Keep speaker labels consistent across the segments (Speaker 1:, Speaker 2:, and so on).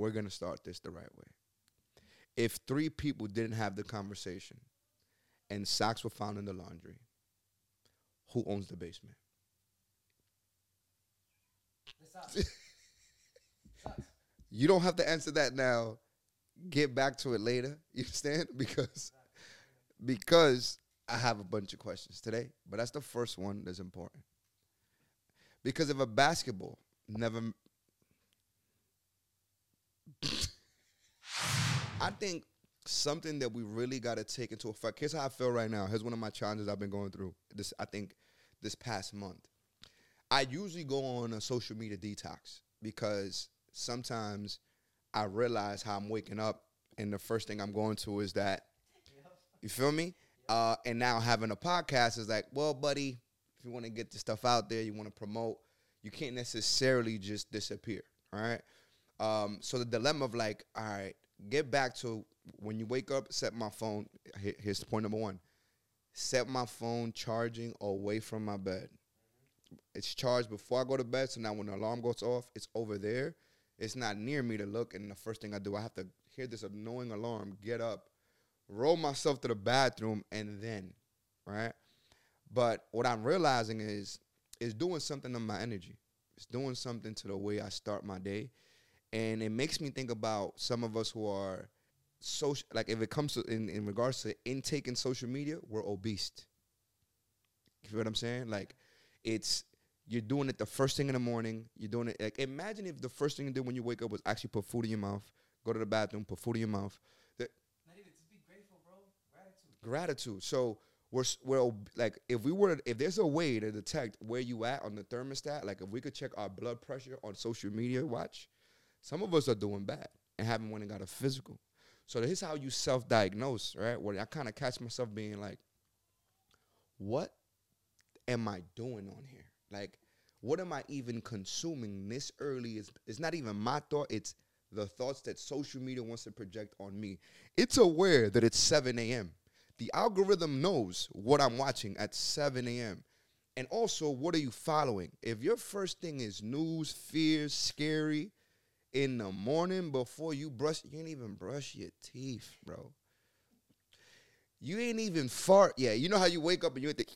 Speaker 1: we're gonna start this the right way. If three people didn't have the conversation, and socks were found in the laundry, who owns the basement? You don't have to answer that now. Get back to it later. You understand? Because because I have a bunch of questions today, but that's the first one that's important. Because if a basketball never I think something that we really got to take into effect. Here's how I feel right now. Here's one of my challenges I've been going through. This I think this past month. I usually go on a social media detox because sometimes I realize how I'm waking up and the first thing I'm going to is that you feel me? Uh, and now having a podcast is like, well, buddy, if you want to get the stuff out there, you want to promote, you can't necessarily just disappear. All right. Um, so the dilemma of like, all right, get back to when you wake up, set my phone. Here's point number one: set my phone charging away from my bed. It's charged before I go to bed, so now when the alarm goes off, it's over there. It's not near me to look, and the first thing I do, I have to hear this annoying alarm, get up, roll myself to the bathroom, and then, right? But what I'm realizing is, is doing something to my energy. It's doing something to the way I start my day, and it makes me think about some of us who are social. Like if it comes to in in regards to intake in social media, we're obese. You feel what I'm saying? Like it's you're doing it the first thing in the morning. You're doing it like imagine if the first thing you did when you wake up was actually put food in your mouth, go to the bathroom, put food in your mouth. That,
Speaker 2: Not even just be grateful, bro. Gratitude.
Speaker 1: gratitude. So we're we're ob- like if we were if there's a way to detect where you at on the thermostat, like if we could check our blood pressure on social media, watch, some of us are doing bad and haven't went and got a physical. So this is how you self-diagnose, right? Where I kind of catch myself being like, what am I doing on here? Like, what am I even consuming this early? Is it's not even my thought, it's the thoughts that social media wants to project on me. It's aware that it's 7 a.m. The algorithm knows what I'm watching at 7 a.m. And also, what are you following? If your first thing is news, fears, scary in the morning before you brush, you ain't even brush your teeth, bro. You ain't even fart yet. You know how you wake up and you at the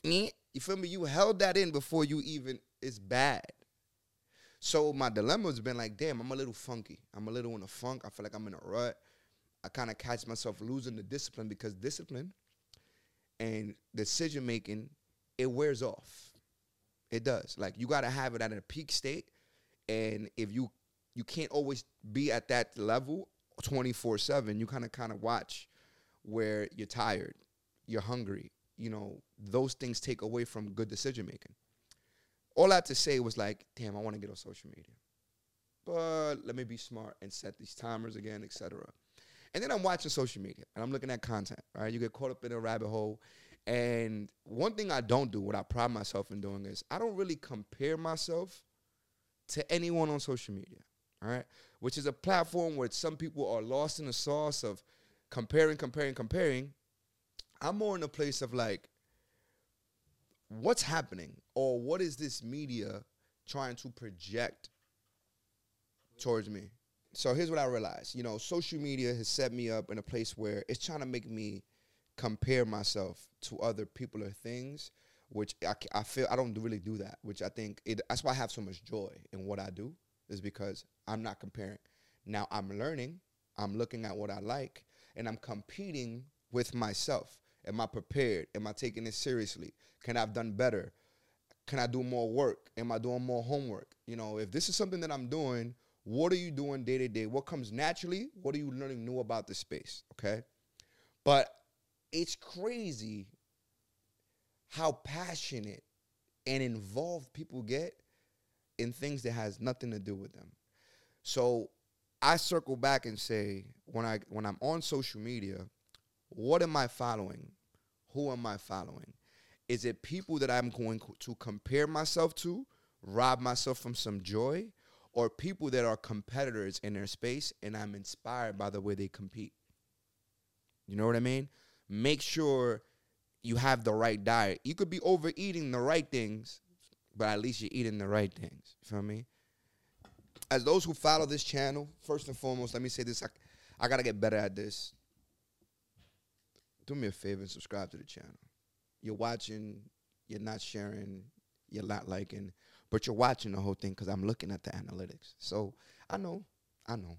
Speaker 1: you feel me? You held that in before you even it's bad. So my dilemma has been like, damn, I'm a little funky. I'm a little in a funk. I feel like I'm in a rut. I kind of catch myself losing the discipline because discipline and decision making, it wears off. It does. Like you gotta have it at a peak state. And if you you can't always be at that level 24-7, you kind of kind of watch where you're tired, you're hungry, you know, those things take away from good decision making. All I had to say was like, damn, I want to get on social media. But let me be smart and set these timers again, etc. And then I'm watching social media and I'm looking at content, right? You get caught up in a rabbit hole. And one thing I don't do, what I pride myself in doing is I don't really compare myself to anyone on social media, all right? Which is a platform where some people are lost in the sauce of comparing, comparing, comparing. I'm more in a place of like, what's happening or what is this media trying to project towards me? So here's what I realized. You know, social media has set me up in a place where it's trying to make me compare myself to other people or things, which I feel I don't really do that. Which I think it, that's why I have so much joy in what I do is because I'm not comparing. Now I'm learning. I'm looking at what I like, and I'm competing with myself. Am I prepared? Am I taking it seriously? Can I have done better? Can I do more work? Am I doing more homework? You know, if this is something that I'm doing, what are you doing day to day? What comes naturally? What are you learning new about the space? Okay. But it's crazy how passionate and involved people get in things that has nothing to do with them. So I circle back and say when I when I'm on social media, what am I following? Who am I following? Is it people that I'm going to compare myself to, rob myself from some joy, or people that are competitors in their space and I'm inspired by the way they compete? You know what I mean? Make sure you have the right diet. You could be overeating the right things, but at least you're eating the right things. You feel me? As those who follow this channel, first and foremost, let me say this: I, I gotta get better at this. Do me a favor and subscribe to the channel. You're watching, you're not sharing, you're not liking, but you're watching the whole thing because I'm looking at the analytics. So I know, I know.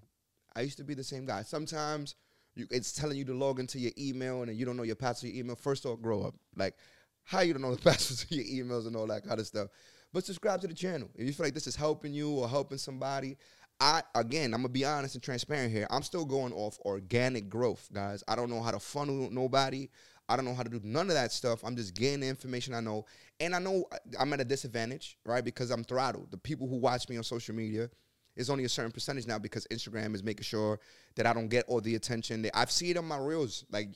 Speaker 1: I used to be the same guy. Sometimes you, it's telling you to log into your email and you don't know your password to your email. First off, grow up. Like, how you don't know the passwords to your emails and all that kind of stuff. But subscribe to the channel. If you feel like this is helping you or helping somebody, I again, I'm gonna be honest and transparent here. I'm still going off organic growth, guys. I don't know how to funnel nobody. I don't know how to do none of that stuff. I'm just getting the information I know, and I know I'm at a disadvantage, right? Because I'm throttled. The people who watch me on social media is only a certain percentage now because Instagram is making sure that I don't get all the attention. That I've seen it on my reels, like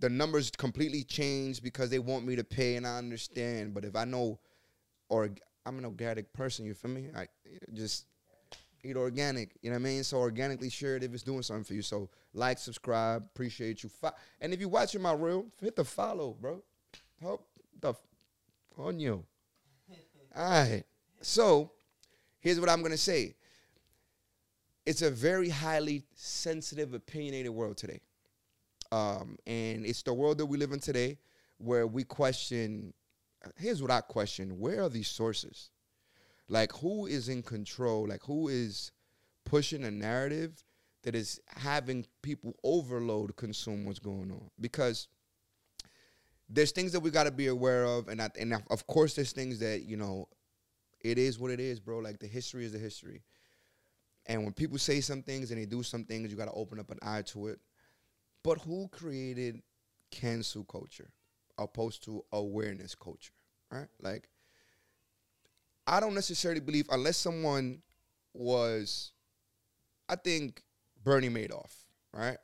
Speaker 1: the numbers completely change because they want me to pay, and I understand. But if I know, or I'm an organic person, you feel me? I just eat organic. You know what I mean? So organically share it if it's doing something for you. So like, subscribe, appreciate you. Fo- and if you're watching my reel, hit the follow, bro. Help the f- on you. All right. So here's what I'm gonna say. It's a very highly sensitive, opinionated world today. Um, and it's the world that we live in today where we question here's what I question. Where are these sources? Like who is in control? Like who is pushing a narrative that is having people overload consume what's going on? Because there's things that we got to be aware of, and I, and of course there's things that you know, it is what it is, bro. Like the history is the history, and when people say some things and they do some things, you got to open up an eye to it. But who created cancel culture opposed to awareness culture, right? Like I don't necessarily believe unless someone was, I think Bernie Madoff, right?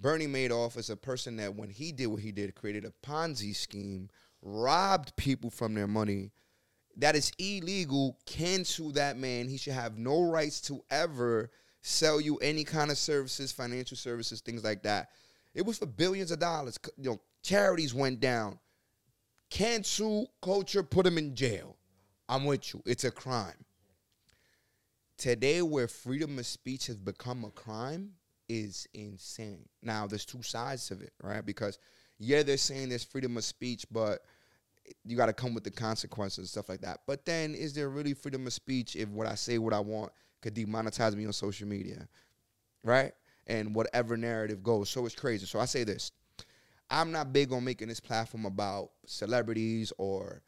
Speaker 1: Bernie Madoff is a person that when he did what he did, created a Ponzi scheme, robbed people from their money. That is illegal. Cancel that man. He should have no rights to ever sell you any kind of services, financial services, things like that. It was for billions of dollars. You know, charities went down. Cancel culture, put him in jail. I'm with you. It's a crime. Today, where freedom of speech has become a crime, is insane. Now, there's two sides of it, right? Because yeah, they're saying there's freedom of speech, but you got to come with the consequences and stuff like that. But then, is there really freedom of speech if what I say, what I want, could demonetize me on social media, right? And whatever narrative goes. So it's crazy. So I say this: I'm not big on making this platform about celebrities or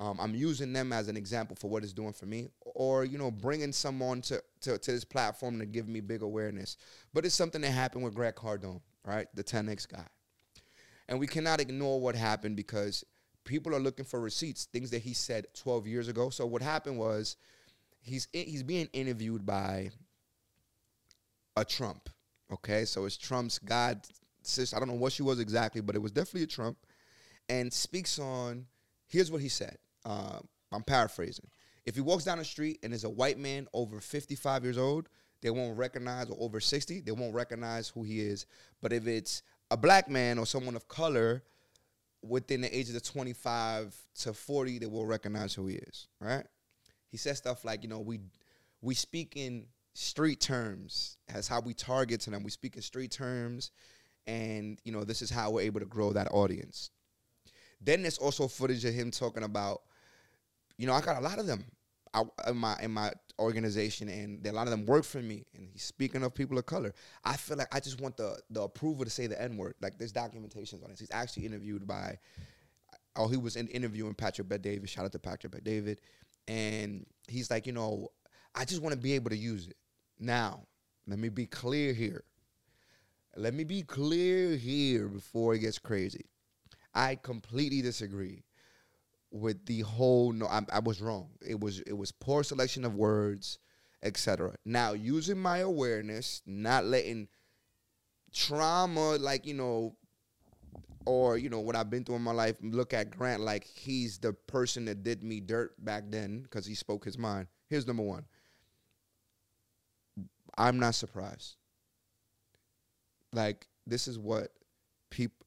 Speaker 1: um, I'm using them as an example for what it's doing for me, or you know, bringing someone to, to to this platform to give me big awareness. But it's something that happened with Grant Cardone, right, the 10x guy, and we cannot ignore what happened because people are looking for receipts, things that he said 12 years ago. So what happened was, he's he's being interviewed by a Trump. Okay, so it's Trump's god sister. I don't know what she was exactly, but it was definitely a Trump, and speaks on. Here's what he said. Uh, I'm paraphrasing. If he walks down the street and is a white man over 55 years old, they won't recognize, or over 60, they won't recognize who he is. But if it's a black man or someone of color within the ages of 25 to 40, they will recognize who he is, right? He says stuff like, you know, we we speak in street terms as how we target to them. We speak in street terms, and you know, this is how we're able to grow that audience. Then there's also footage of him talking about, you know, I got a lot of them in my in my organization, and a lot of them work for me. And he's speaking of people of color. I feel like I just want the the approval to say the N word. Like there's documentations on this. He's actually interviewed by, oh, he was in interviewing Patrick Bet David. Shout out to Patrick Bet David, and he's like, you know, I just want to be able to use it. Now, let me be clear here. Let me be clear here before it gets crazy. I completely disagree with the whole no I, I was wrong. It was it was poor selection of words etc now using my awareness not letting trauma like you know or you know what i've been through in my life look at grant like he's the person that did me dirt back then because he spoke his mind. Here's number one. I'm not surprised like this is what people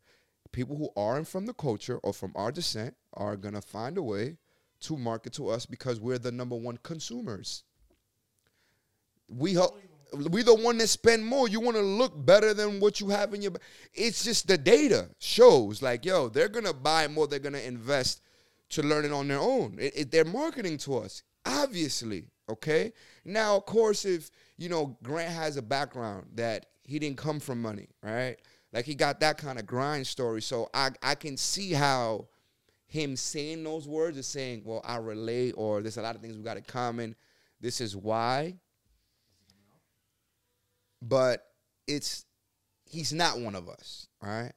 Speaker 1: people who aren't from the culture or from our descent are gonna find a way to market to us because we're the number one consumers. we help. We the one that spend more. You want to look better than what you have in your. It's just the data shows like yo, they're gonna buy more. They're gonna invest to learn it on their own. It, it, they're marketing to us, obviously. Okay. Now, of course, if you know Grant has a background that he didn't come from money, right? Like he got that kind of grind story. So I I can see how him saying those words is saying, well, I relate, or there's a lot of things we got in common. This is why. But it's he's not one of us, right?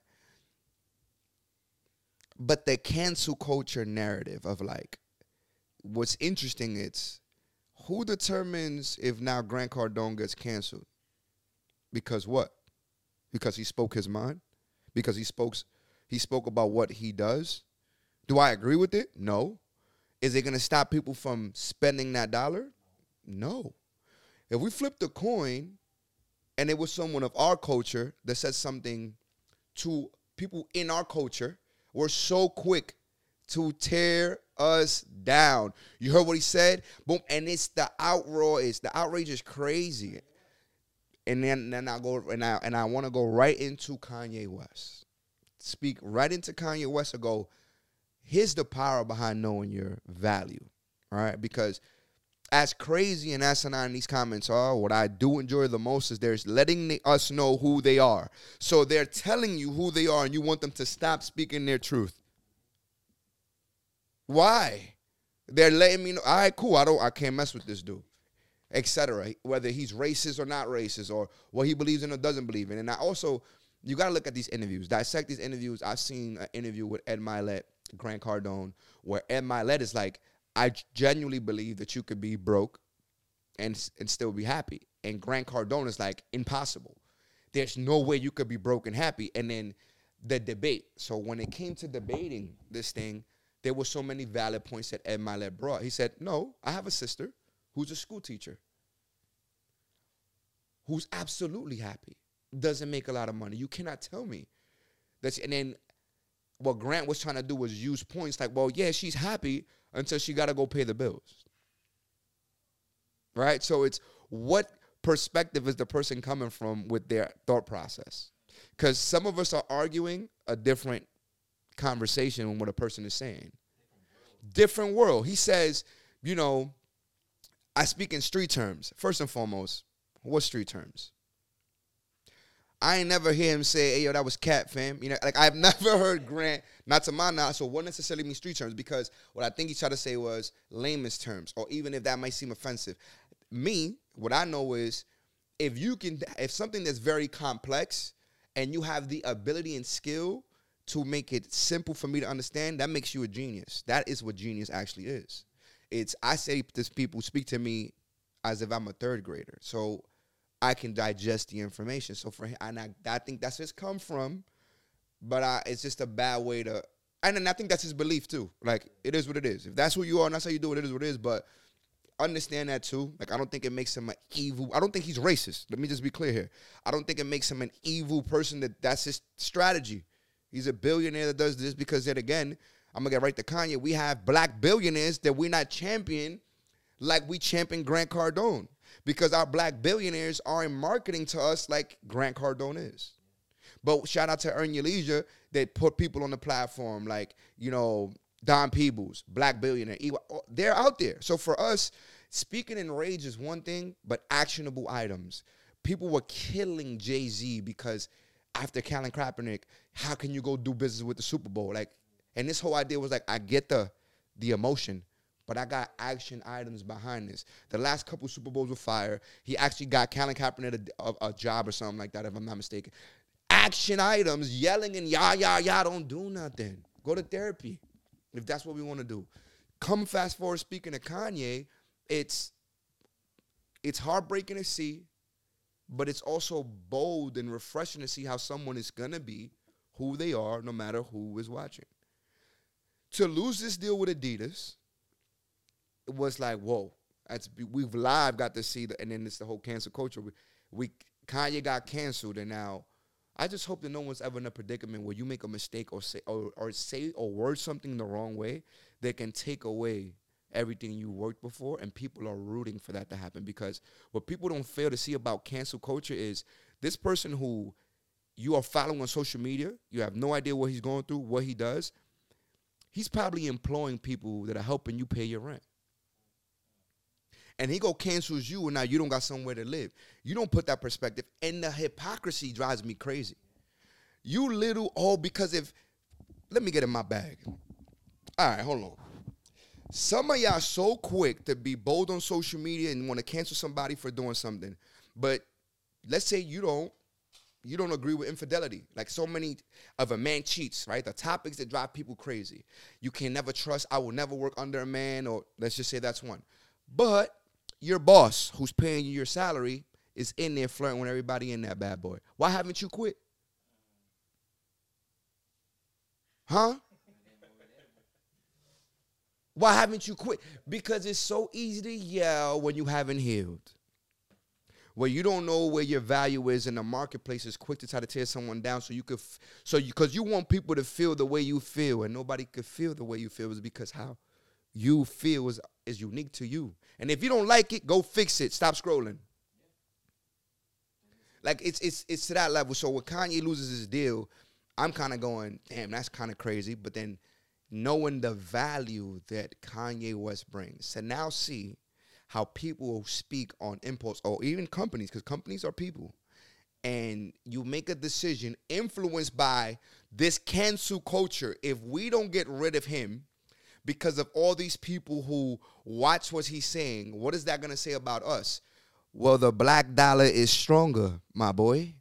Speaker 1: But the cancel culture narrative of like what's interesting it's who determines if now Grant Cardone gets canceled? Because what? Because he spoke his mind? Because he spoke he spoke about what he does? Do I agree with it? No. Is it going to stop people from spending that dollar? No. If we flip the coin and it was someone of our culture that said something to people in our culture, we're so quick to tear us down. You heard what he said? Boom. And it's the outroar, it's the outrage is crazy. And then, then I go and I and I want to go right into Kanye West. Speak right into Kanye West and go, here's the power behind knowing your value. All right. Because as crazy and asinine these comments are, what I do enjoy the most is there's letting the, us know who they are. So they're telling you who they are, and you want them to stop speaking their truth. Why? They're letting me know. All right, cool. I don't. I can't mess with this dude, etc. Whether he's racist or not racist, or what he believes in or doesn't believe in. And I also, you got to look at these interviews, dissect these interviews. I've seen an interview with Ed Mylett, Grant Cardone, where Ed Mylett is like, I genuinely believe that you could be broke and and still be happy. And Grant Cardone is like impossible. There's no way you could be broke and happy. And then the debate. So when it came to debating this thing, there were so many valid points that Ed Mylett brought. He said, "No, I have a sister who's a school teacher, who's absolutely happy, doesn't make a lot of money. You cannot tell me that's." And then what Grant was trying to do was use points like, "Well, yeah, she's happy until she got to go pay the bills." Right? So it's what perspective is the person coming from with their thought process? Because some of us are arguing a different conversation with what a person is saying. Different world. He says, you know, I speak in street terms. First and foremost, what street terms? I ain't never hear him say, hey, yo, that was cat, fam. You know, like I've never heard Grant, not to my knowledge, so what necessarily mean street terms? Because what I think he tried to say was lamest terms, or even if that might seem offensive. Me, what I know is if you can, if something that's very complex and you have the ability and skill to make it simple for me to understand, that makes you a genius. That is what genius actually is. It's I say this people speak to me as if I'm a third grader. So I can digest the information. So for him, and I, I think that's his come from, but I, it's just a bad way to. And I think that's his belief too. Like it is what it is. If that's who you are and that's how you do it, it is what it is. But understand that too. Like I don't think it makes him an evil. I don't think he's racist. Let me just be clear here. I don't think it makes him an evil person. That that's his strategy. He's a billionaire that does this because then again, I'm gonna get right to Kanye. We have black billionaires that we're not champion like we champion Grant Cardone because our black billionaires aren't marketing to us like Grant Cardone is. But shout out to Earn Your Leisure. They put people on the platform like you know Don Peebles, black billionaire. They're out there. So for us, speaking in rage is one thing, but actionable items. People were killing Jay Z because after Colin Kaepernick, how can you go do business with the Super Bowl? Like, and this whole idea was like, I get the the emotion, but I got action items behind this. The last couple Super Bowls were fire. He actually got Colin Kaepernick a, a, a, job or something like that, if I'm not mistaken. Action items, yelling and yah yah yah, don't do nothing. Go to therapy, if that's what we want to do. Come fast forward. Speaking to Kanye, it's it's heartbreaking to see but it's also bold and refreshing to see how someone is gonna be who they are no matter who is watching. To lose this deal with Adidas, it was like, whoa. That's we've live got to see the and then it's the whole cancel culture. We, we Kanye got canceled and now I just hope that no one's ever in a predicament where you make a mistake or say or, or say or word something the wrong way that can take away everything you worked before, and people are rooting for that to happen because what people don't fail to see about cancel culture is this person who you are following on social media, you have no idea what he's going through, what he does. He's probably employing people that are helping you pay your rent. And he go cancels you, and now you don't got somewhere to live. You don't put that perspective, and the hypocrisy drives me crazy. You little oh, because if let me get in my bag. All right, hold on. Some of y'all so quick to be bold on social media and want to cancel somebody for doing something, but let's say you don't you don't agree with infidelity. Like so many of a man cheats, right? The topics that drive people crazy. You can never trust. I will never work under a man, or let's just say that's one. But your boss, who's paying you your salary, is in there flirting with everybody in that bad boy. Why haven't you quit? Huh? Why haven't you quit? Because it's so easy to yell when you haven't healed. Where you don't know where your value is in the marketplace is quick to try to tear someone down so you could f- so you because you want people to feel the way you feel and nobody could feel the way you feel is because how you feel is is unique to you. And if you don't like it, go fix it. Stop scrolling. Like it's it's it's to that level. So when Kanye loses his deal, I'm kind of going, damn, that's kind of crazy. But then knowing the value that Kanye West brings, to now see how people speak on impulse, or even companies, because companies are people, and you make a decision influenced by this cancel culture. If we don't get rid of him because of all these people who watch what he's saying, what is that going to say about us? Well, the black dollar is stronger, my boy.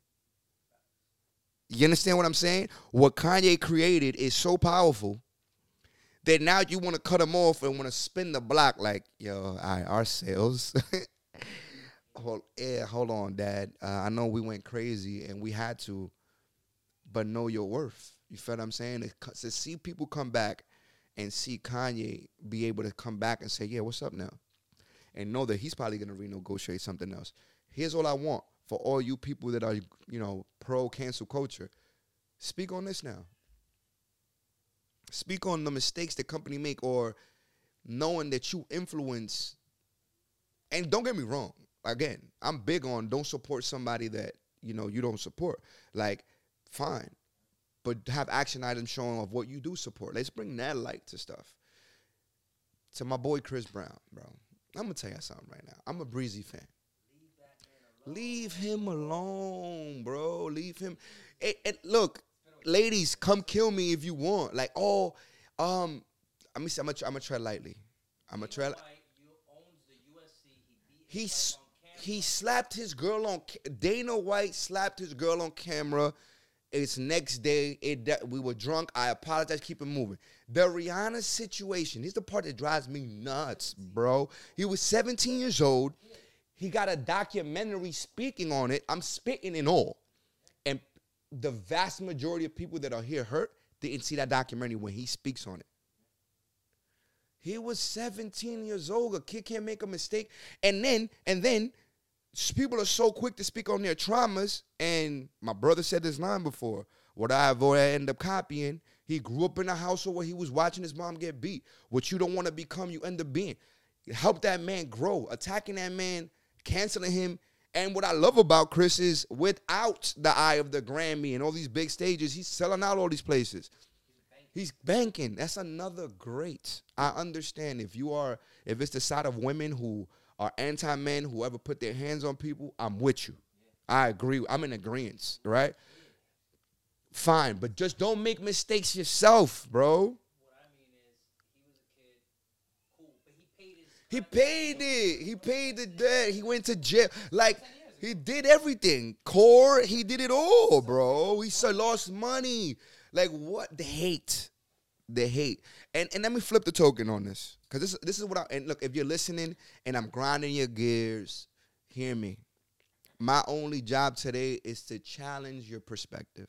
Speaker 1: You understand what I'm saying? What Kanye created is so powerful that now you want to cut him off and want to spin the block like, yo, all right, our sales. hold, yeah, hold on, Dad. Uh, I know we went crazy and we had to, but know your worth. You feel what I'm saying? To, to see people come back and see Kanye be able to come back and say, yeah, what's up now? And know that he's probably going to renegotiate something else. Here's all I want for all you people that are, you know, pro cancel culture. Speak on this now. Speak on the mistakes the company make or knowing that you influence. And don't get me wrong. Again, I'm big on don't support somebody that, you know, you don't support. Like, fine. But have action items showing of what you do support. Let's bring that light to stuff. To my boy Chris Brown, bro. I'm gonna tell you something right now. I'm a breezy fan. Leave him alone, bro. Leave him. It, it, look, ladies, come kill me if you want. Like, oh, um, I'm gonna, I'm gonna, I'm gonna tread lightly. I'm gonna tread. He he slapped his girl on. Dana White slapped his girl on camera. It's next day. It de- we were drunk. I apologize. Keep it moving. The Rihanna situation. Here's the part that drives me nuts, bro. He was 17 years old. He got a documentary speaking on it. I'm spitting in all. And the vast majority of people that are here hurt didn't see that documentary when he speaks on it. He was 17 years old. A kid can't make a mistake. And then, and then people are so quick to speak on their traumas. And my brother said this line before. What I avoid, I end up copying. He grew up in a household where he was watching his mom get beat. What you don't want to become, you end up being. Help that man grow. Attacking that man, canceling him. And what I love about Chris is without the eye of the Grammy and all these big stages, he's selling out all these places. He's banking. That's another great. I understand if you are, if it's the side of women who are anti men, whoever put their hands on people, I'm with you. I agree. I'm in agreement, right? Fine, but just don't make mistakes yourself, bro. What I mean is he was a kid, cool, but he paid his He paid it. He paid the debt. He went to jail. Like he did everything. Core, he did it all, bro. He so lost money. Like what? The hate, the hate. And and let me flip the token on this, cause this this is what I. And look, if you're listening and I'm grinding your gears, hear me. My only job today is to challenge your perspective.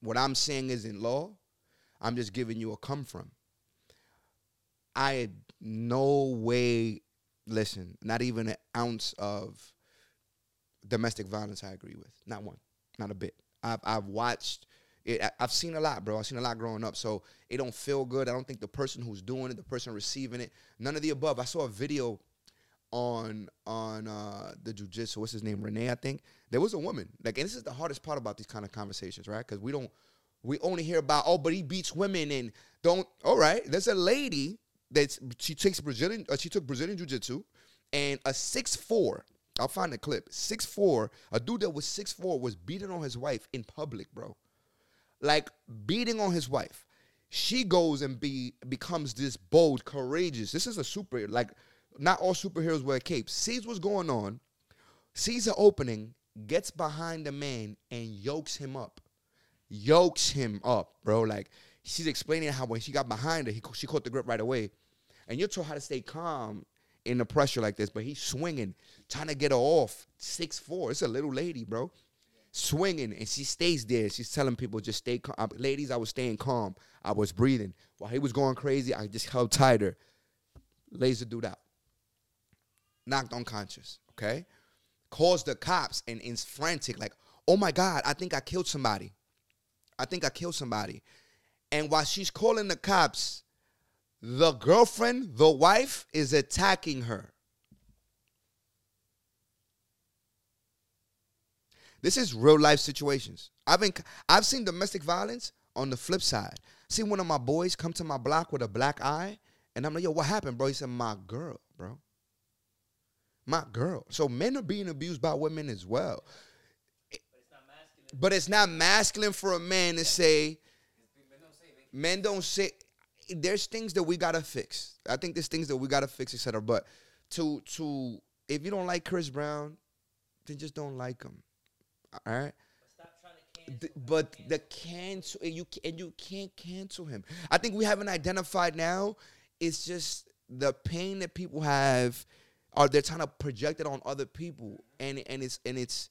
Speaker 1: What I'm saying isn't law. I'm just giving you a come from. I had no way, listen, not even an ounce of domestic violence I agree with. Not one, not a bit. I've, I've watched It, I've seen a lot, bro. I've seen a lot growing up, so it don't feel good. I don't think the person who's doing it, the person receiving it, none of the above. I saw a video on on uh the jujitsu. What's his name? Renee, I think. There was a woman. Like, and this is the hardest part about these kind of conversations, right? Because we don't we only hear about oh, but he beats women and don't. All right, there's a lady that she takes Brazilian. Uh, she took Brazilian jiu-jitsu and a six four. I'll find the clip. Six four. A dude that was six four was beating on his wife in public, bro. Like beating on his wife. She goes and be becomes this bold, courageous. This is a super like not all superheroes wear capes. Sees what's going on, sees an opening, gets behind the man and yokes him up. Yokes him up, bro. Like she's explaining how when she got behind her, he, she caught the grip right away. And you're told how to stay calm in the pressure like this, but he's swinging, trying to get her off. Six four. It's a little lady, bro. Swinging, and she stays there. She's telling people just stay calm. Ladies, I was staying calm. I was breathing. While he was going crazy, I just held tighter. Laser dude out. Knocked unconscious. Okay? Calls the cops and is frantic, like, oh my God, I think I killed somebody. I think I killed somebody. And while she's calling the cops, the girlfriend, the wife, is attacking her. This is real life situations. I've been, I've seen domestic violence on the flip side. See one of my boys come to my block with a black eye, and I'm like, yo, what happened, bro? He said, my girl, bro. My girl. So men are being abused by women as well. But it's not masculine for a man to say, men don't say there's things that we gotta fix. I think there's things that we gotta fix, etc. But to to if you don't like Chris Brown, then just don't like him. All right. But the cancel you and you can't cancel him. I think we haven't identified now. It's just the pain that people have, or they're trying to project it on other people, and and it's and it's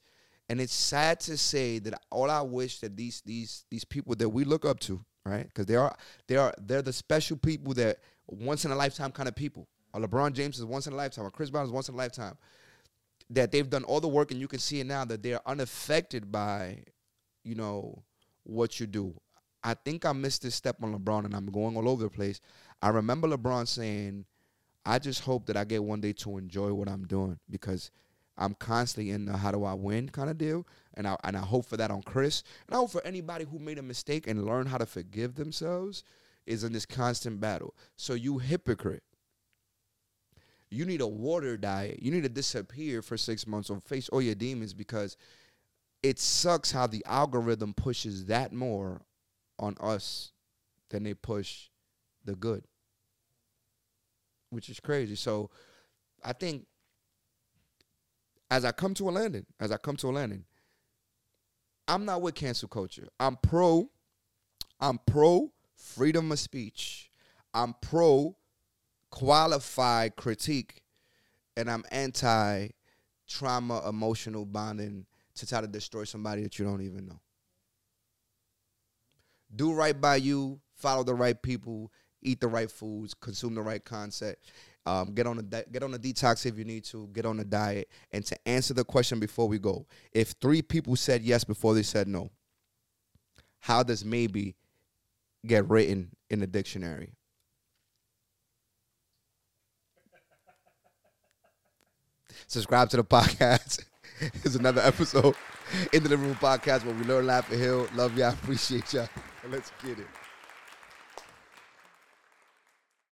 Speaker 1: and it's sad to say that all I wish that these these these people that we look up to, right? Because they are they are they're the special people that once in a lifetime kind of people. A LeBron James is once in a lifetime. A Chris Brown is once in a lifetime. That they've done all the work, and you can see it now that they are unaffected by, you know, what you do. I think I missed this step on LeBron, and I'm going all over the place. I remember LeBron saying, "I just hope that I get one day to enjoy what I'm doing because." I'm constantly in the how do I win kind of deal. And I and I hope for that on Chris. And I hope for anybody who made a mistake and learn how to forgive themselves is in this constant battle. So you hypocrite. You need a water diet. You need to disappear for six months or face all your demons because it sucks how the algorithm pushes that more on us than they push the good. Which is crazy. So I think as I come to a landing, as I come to a landing, I'm not with cancel culture. I'm pro, I'm pro freedom of speech. I'm pro qualified critique, and I'm anti trauma emotional bonding to try to destroy somebody that you don't even know. Do right by you, follow the right people, eat the right foods, consume the right concept. Um, get on a get on a detox if you need to. Get on a diet. And to answer the question before we go, if three people said yes before they said no, how does maybe get written in the dictionary? Subscribe to the podcast. It's another episode in the Living Room Podcast where we learn, laugh, and heal. Love y'all. Appreciate y'all. Let's get it.